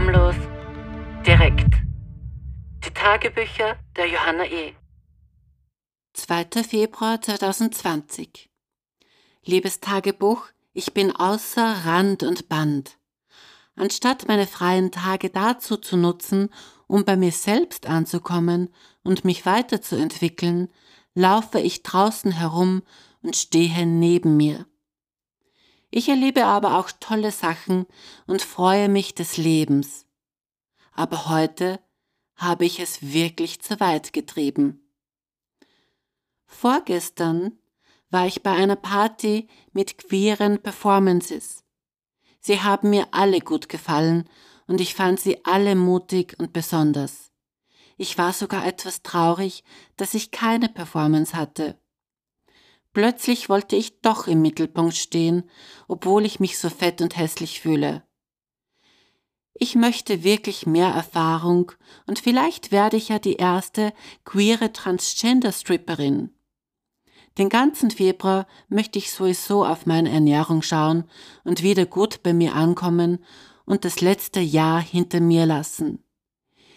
Schamlos, direkt. Die Tagebücher der Johanna E. 2. Februar 2020 Liebes Tagebuch, ich bin außer Rand und Band. Anstatt meine freien Tage dazu zu nutzen, um bei mir selbst anzukommen und mich weiterzuentwickeln, laufe ich draußen herum und stehe neben mir. Ich erlebe aber auch tolle Sachen und freue mich des Lebens. Aber heute habe ich es wirklich zu weit getrieben. Vorgestern war ich bei einer Party mit queeren Performances. Sie haben mir alle gut gefallen und ich fand sie alle mutig und besonders. Ich war sogar etwas traurig, dass ich keine Performance hatte. Plötzlich wollte ich doch im Mittelpunkt stehen, obwohl ich mich so fett und hässlich fühle. Ich möchte wirklich mehr Erfahrung und vielleicht werde ich ja die erste queere Transgender-Stripperin. Den ganzen Februar möchte ich sowieso auf meine Ernährung schauen und wieder gut bei mir ankommen und das letzte Jahr hinter mir lassen.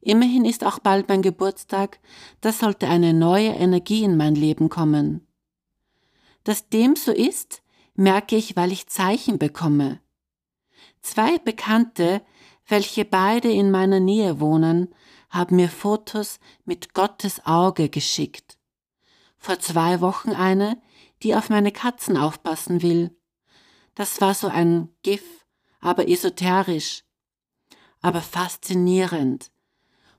Immerhin ist auch bald mein Geburtstag, da sollte eine neue Energie in mein Leben kommen. Dass dem so ist, merke ich, weil ich Zeichen bekomme. Zwei Bekannte, welche beide in meiner Nähe wohnen, haben mir Fotos mit Gottes Auge geschickt. Vor zwei Wochen eine, die auf meine Katzen aufpassen will. Das war so ein GIF, aber esoterisch, aber faszinierend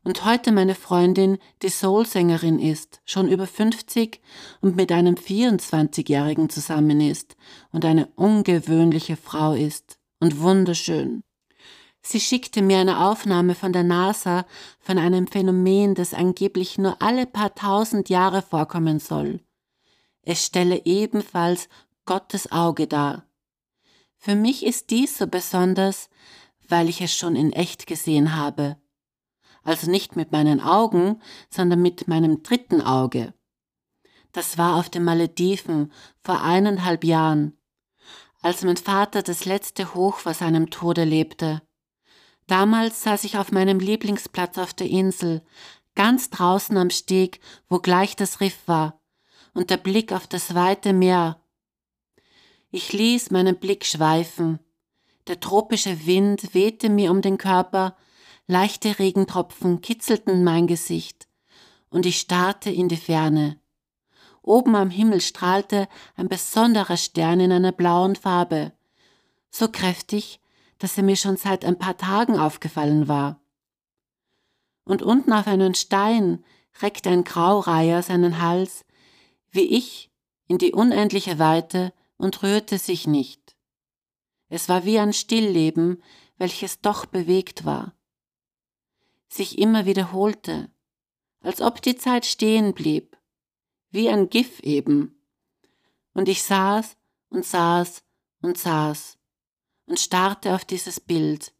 und heute meine Freundin, die Soul-Sängerin ist, schon über 50 und mit einem 24-Jährigen zusammen ist und eine ungewöhnliche Frau ist und wunderschön. Sie schickte mir eine Aufnahme von der NASA von einem Phänomen, das angeblich nur alle paar tausend Jahre vorkommen soll. Es stelle ebenfalls Gottes Auge dar. Für mich ist dies so besonders, weil ich es schon in echt gesehen habe also nicht mit meinen Augen, sondern mit meinem dritten Auge. Das war auf den Malediven vor eineinhalb Jahren, als mein Vater das letzte Hoch vor seinem Tode lebte. Damals saß ich auf meinem Lieblingsplatz auf der Insel, ganz draußen am Steg, wo gleich das Riff war, und der Blick auf das weite Meer. Ich ließ meinen Blick schweifen. Der tropische Wind wehte mir um den Körper, Leichte Regentropfen kitzelten mein Gesicht, und ich starrte in die Ferne. Oben am Himmel strahlte ein besonderer Stern in einer blauen Farbe, so kräftig, dass er mir schon seit ein paar Tagen aufgefallen war. Und unten auf einen Stein reckte ein Graureiher seinen Hals, wie ich, in die unendliche Weite und rührte sich nicht. Es war wie ein Stillleben, welches doch bewegt war sich immer wiederholte, als ob die Zeit stehen blieb, wie ein Gif eben. Und ich saß und saß und saß und starrte auf dieses Bild,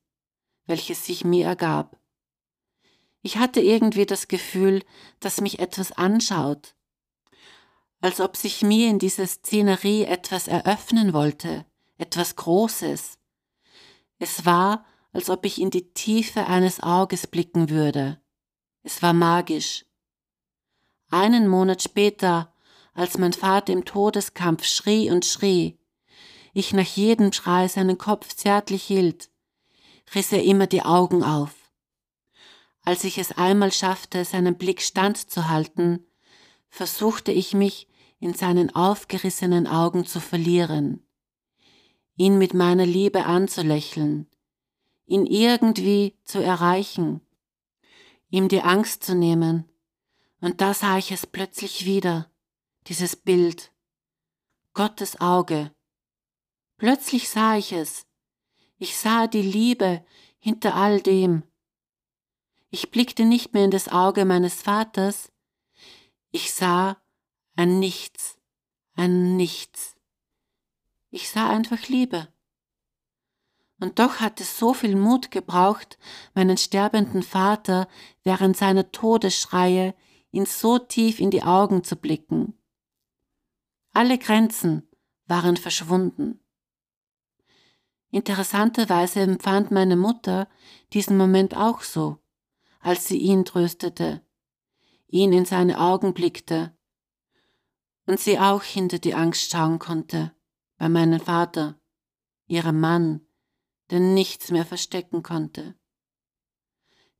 welches sich mir ergab. Ich hatte irgendwie das Gefühl, dass mich etwas anschaut, als ob sich mir in dieser Szenerie etwas eröffnen wollte, etwas Großes. Es war, als ob ich in die Tiefe eines Auges blicken würde. Es war magisch. Einen Monat später, als mein Vater im Todeskampf schrie und schrie, ich nach jedem Schrei seinen Kopf zärtlich hielt, riss er immer die Augen auf. Als ich es einmal schaffte, seinen Blick standzuhalten, versuchte ich mich in seinen aufgerissenen Augen zu verlieren, ihn mit meiner Liebe anzulächeln, ihn irgendwie zu erreichen, ihm die Angst zu nehmen. Und da sah ich es plötzlich wieder, dieses Bild. Gottes Auge. Plötzlich sah ich es. Ich sah die Liebe hinter all dem. Ich blickte nicht mehr in das Auge meines Vaters. Ich sah ein Nichts, ein Nichts. Ich sah einfach Liebe. Und doch hat es so viel Mut gebraucht, meinen sterbenden Vater während seiner Todesschreie ihn so tief in die Augen zu blicken. Alle Grenzen waren verschwunden. Interessanterweise empfand meine Mutter diesen Moment auch so, als sie ihn tröstete, ihn in seine Augen blickte und sie auch hinter die Angst schauen konnte, bei meinem Vater, ihrem Mann, der nichts mehr verstecken konnte.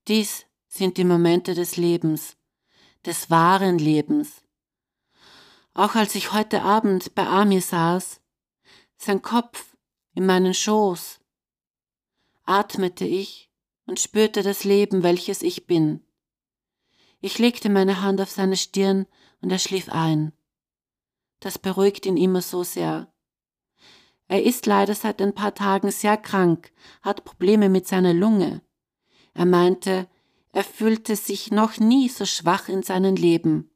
Dies sind die Momente des Lebens, des wahren Lebens. Auch als ich heute Abend bei Amir saß, sein Kopf in meinen Schoß, atmete ich und spürte das Leben, welches ich bin. Ich legte meine Hand auf seine Stirn und er schlief ein. Das beruhigt ihn immer so sehr. Er ist leider seit ein paar Tagen sehr krank, hat Probleme mit seiner Lunge. Er meinte, er fühlte sich noch nie so schwach in seinem Leben.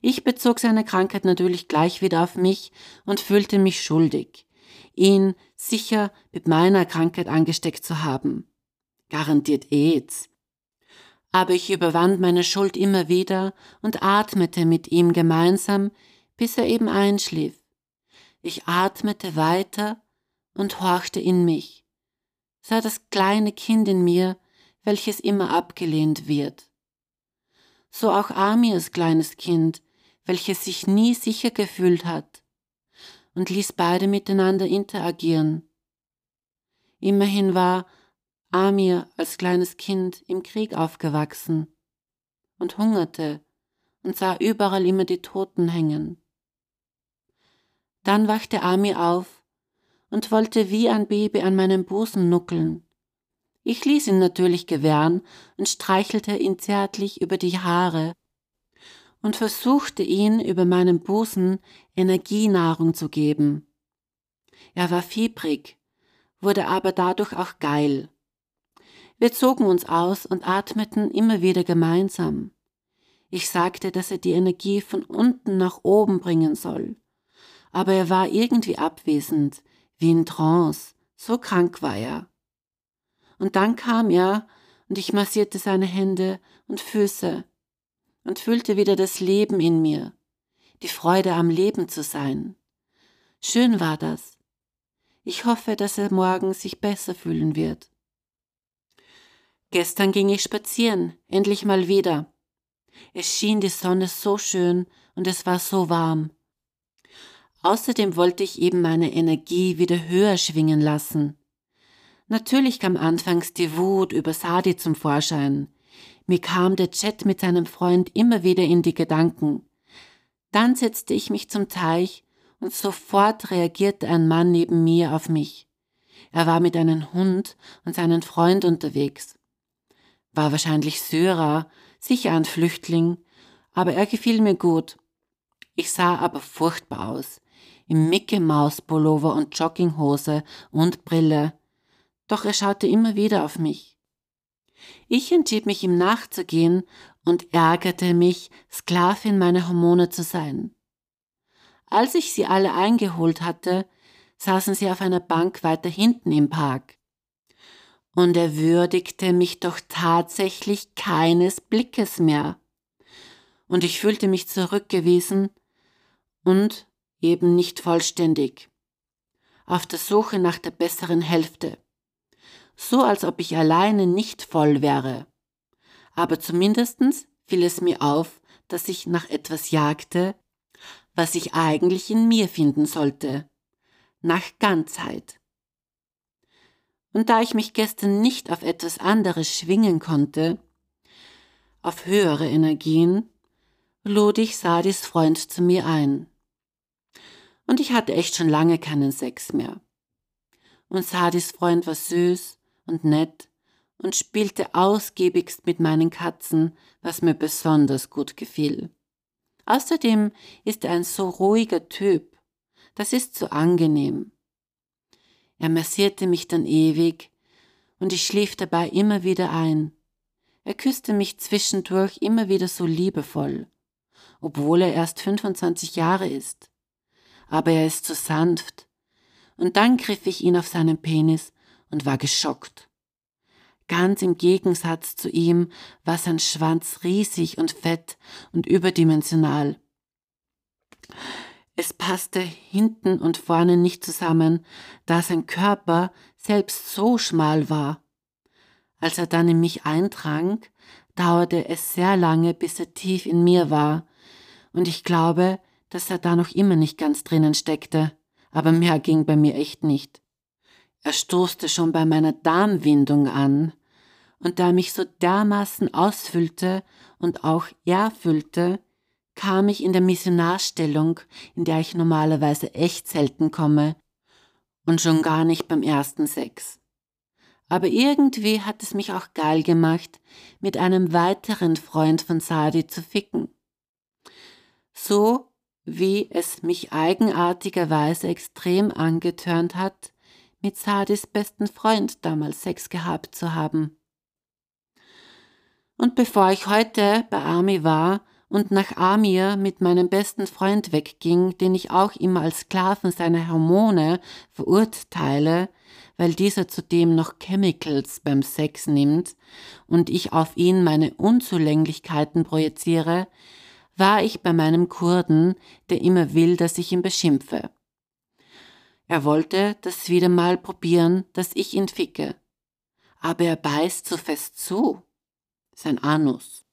Ich bezog seine Krankheit natürlich gleich wieder auf mich und fühlte mich schuldig, ihn sicher mit meiner Krankheit angesteckt zu haben. Garantiert AIDS. Aber ich überwand meine Schuld immer wieder und atmete mit ihm gemeinsam, bis er eben einschlief. Ich atmete weiter und horchte in mich, sah das kleine Kind in mir, welches immer abgelehnt wird. So auch Amirs kleines Kind, welches sich nie sicher gefühlt hat und ließ beide miteinander interagieren. Immerhin war Amir als kleines Kind im Krieg aufgewachsen und hungerte und sah überall immer die Toten hängen. Dann wachte Ami auf und wollte wie ein Baby an meinem Busen nuckeln. Ich ließ ihn natürlich gewähren und streichelte ihn zärtlich über die Haare und versuchte ihn über meinen Busen Energienahrung zu geben. Er war fiebrig, wurde aber dadurch auch geil. Wir zogen uns aus und atmeten immer wieder gemeinsam. Ich sagte, dass er die Energie von unten nach oben bringen soll aber er war irgendwie abwesend, wie in Trance, so krank war er. Und dann kam er, und ich massierte seine Hände und Füße und fühlte wieder das Leben in mir, die Freude am Leben zu sein. Schön war das. Ich hoffe, dass er morgen sich besser fühlen wird. Gestern ging ich spazieren, endlich mal wieder. Es schien die Sonne so schön und es war so warm. Außerdem wollte ich eben meine Energie wieder höher schwingen lassen. Natürlich kam anfangs die Wut über Sadi zum Vorschein. Mir kam der Chat mit seinem Freund immer wieder in die Gedanken. Dann setzte ich mich zum Teich und sofort reagierte ein Mann neben mir auf mich. Er war mit einem Hund und seinem Freund unterwegs. War wahrscheinlich Syrer, sicher ein Flüchtling, aber er gefiel mir gut. Ich sah aber furchtbar aus im Mickey Maus Pullover und Jogginghose und Brille. Doch er schaute immer wieder auf mich. Ich entschied mich ihm nachzugehen und ärgerte mich, Sklavin meiner Hormone zu sein. Als ich sie alle eingeholt hatte, saßen sie auf einer Bank weiter hinten im Park. Und er würdigte mich doch tatsächlich keines Blickes mehr. Und ich fühlte mich zurückgewiesen und eben nicht vollständig, auf der Suche nach der besseren Hälfte, so als ob ich alleine nicht voll wäre. Aber zumindestens fiel es mir auf, dass ich nach etwas jagte, was ich eigentlich in mir finden sollte, nach Ganzheit. Und da ich mich gestern nicht auf etwas anderes schwingen konnte, auf höhere Energien, lud ich Sadis Freund zu mir ein und ich hatte echt schon lange keinen Sex mehr. Und Sadis Freund war süß und nett und spielte ausgiebigst mit meinen Katzen, was mir besonders gut gefiel. Außerdem ist er ein so ruhiger Typ. Das ist so angenehm. Er massierte mich dann ewig und ich schlief dabei immer wieder ein. Er küsste mich zwischendurch immer wieder so liebevoll, obwohl er erst 25 Jahre ist aber er ist so sanft. Und dann griff ich ihn auf seinen Penis und war geschockt. Ganz im Gegensatz zu ihm war sein Schwanz riesig und fett und überdimensional. Es passte hinten und vorne nicht zusammen, da sein Körper selbst so schmal war. Als er dann in mich eindrang, dauerte es sehr lange, bis er tief in mir war, und ich glaube, dass er da noch immer nicht ganz drinnen steckte, aber mehr ging bei mir echt nicht. Er stoßte schon bei meiner Darmwindung an, und da mich so dermaßen ausfüllte und auch erfüllte, kam ich in der Missionarstellung, in der ich normalerweise echt selten komme, und schon gar nicht beim ersten Sex. Aber irgendwie hat es mich auch geil gemacht, mit einem weiteren Freund von Sadi zu ficken. So wie es mich eigenartigerweise extrem angetörnt hat, mit Sadis besten Freund damals Sex gehabt zu haben. Und bevor ich heute bei Ami war und nach Amir mit meinem besten Freund wegging, den ich auch immer als Sklaven seiner Hormone verurteile, weil dieser zudem noch Chemicals beim Sex nimmt und ich auf ihn meine Unzulänglichkeiten projiziere, war ich bei meinem Kurden, der immer will, dass ich ihn beschimpfe. Er wollte das wieder mal probieren, dass ich ihn ficke. Aber er beißt so fest zu, sein Anus,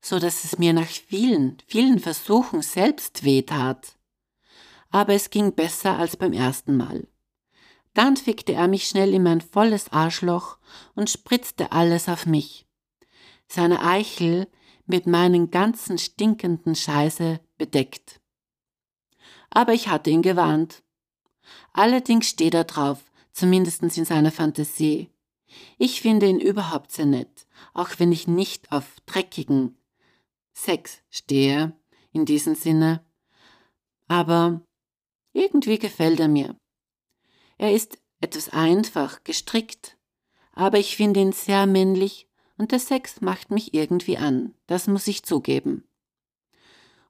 so dass es mir nach vielen, vielen Versuchen selbst wehtat. Aber es ging besser als beim ersten Mal. Dann fickte er mich schnell in mein volles Arschloch und spritzte alles auf mich. Seine Eichel mit meinen ganzen stinkenden Scheiße bedeckt. Aber ich hatte ihn gewarnt. Allerdings steht er drauf, zumindest in seiner Fantasie. Ich finde ihn überhaupt sehr nett, auch wenn ich nicht auf dreckigen Sex stehe, in diesem Sinne. Aber irgendwie gefällt er mir. Er ist etwas einfach, gestrickt, aber ich finde ihn sehr männlich und der Sex macht mich irgendwie an, das muss ich zugeben.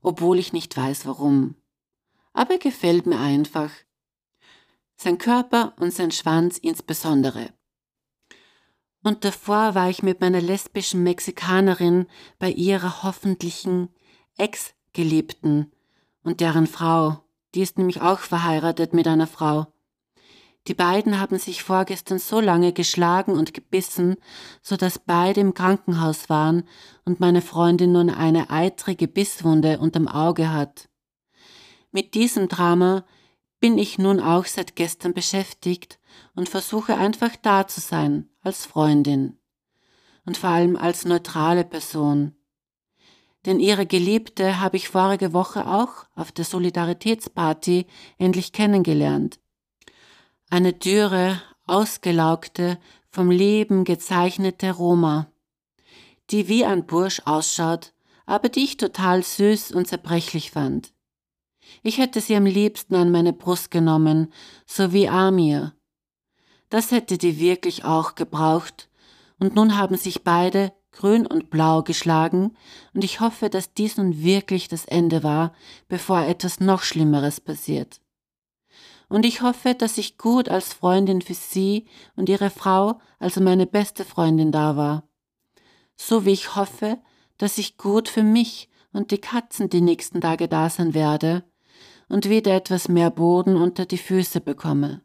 Obwohl ich nicht weiß warum. Aber er gefällt mir einfach. Sein Körper und sein Schwanz insbesondere. Und davor war ich mit meiner lesbischen Mexikanerin bei ihrer hoffentlichen Ex-Geliebten und deren Frau, die ist nämlich auch verheiratet mit einer Frau. Die beiden haben sich vorgestern so lange geschlagen und gebissen, so dass beide im Krankenhaus waren und meine Freundin nun eine eitrige Bisswunde unterm Auge hat. Mit diesem Drama bin ich nun auch seit gestern beschäftigt und versuche einfach da zu sein, als Freundin. Und vor allem als neutrale Person. Denn ihre Geliebte habe ich vorige Woche auch auf der Solidaritätsparty endlich kennengelernt eine dürre, ausgelaugte, vom Leben gezeichnete Roma, die wie ein Bursch ausschaut, aber die ich total süß und zerbrechlich fand. Ich hätte sie am liebsten an meine Brust genommen, so wie Amir. Das hätte die wirklich auch gebraucht, und nun haben sich beide grün und blau geschlagen, und ich hoffe, dass dies nun wirklich das Ende war, bevor etwas noch Schlimmeres passiert und ich hoffe, dass ich gut als Freundin für Sie und Ihre Frau, also meine beste Freundin, da war. So wie ich hoffe, dass ich gut für mich und die Katzen die nächsten Tage da sein werde und wieder etwas mehr Boden unter die Füße bekomme.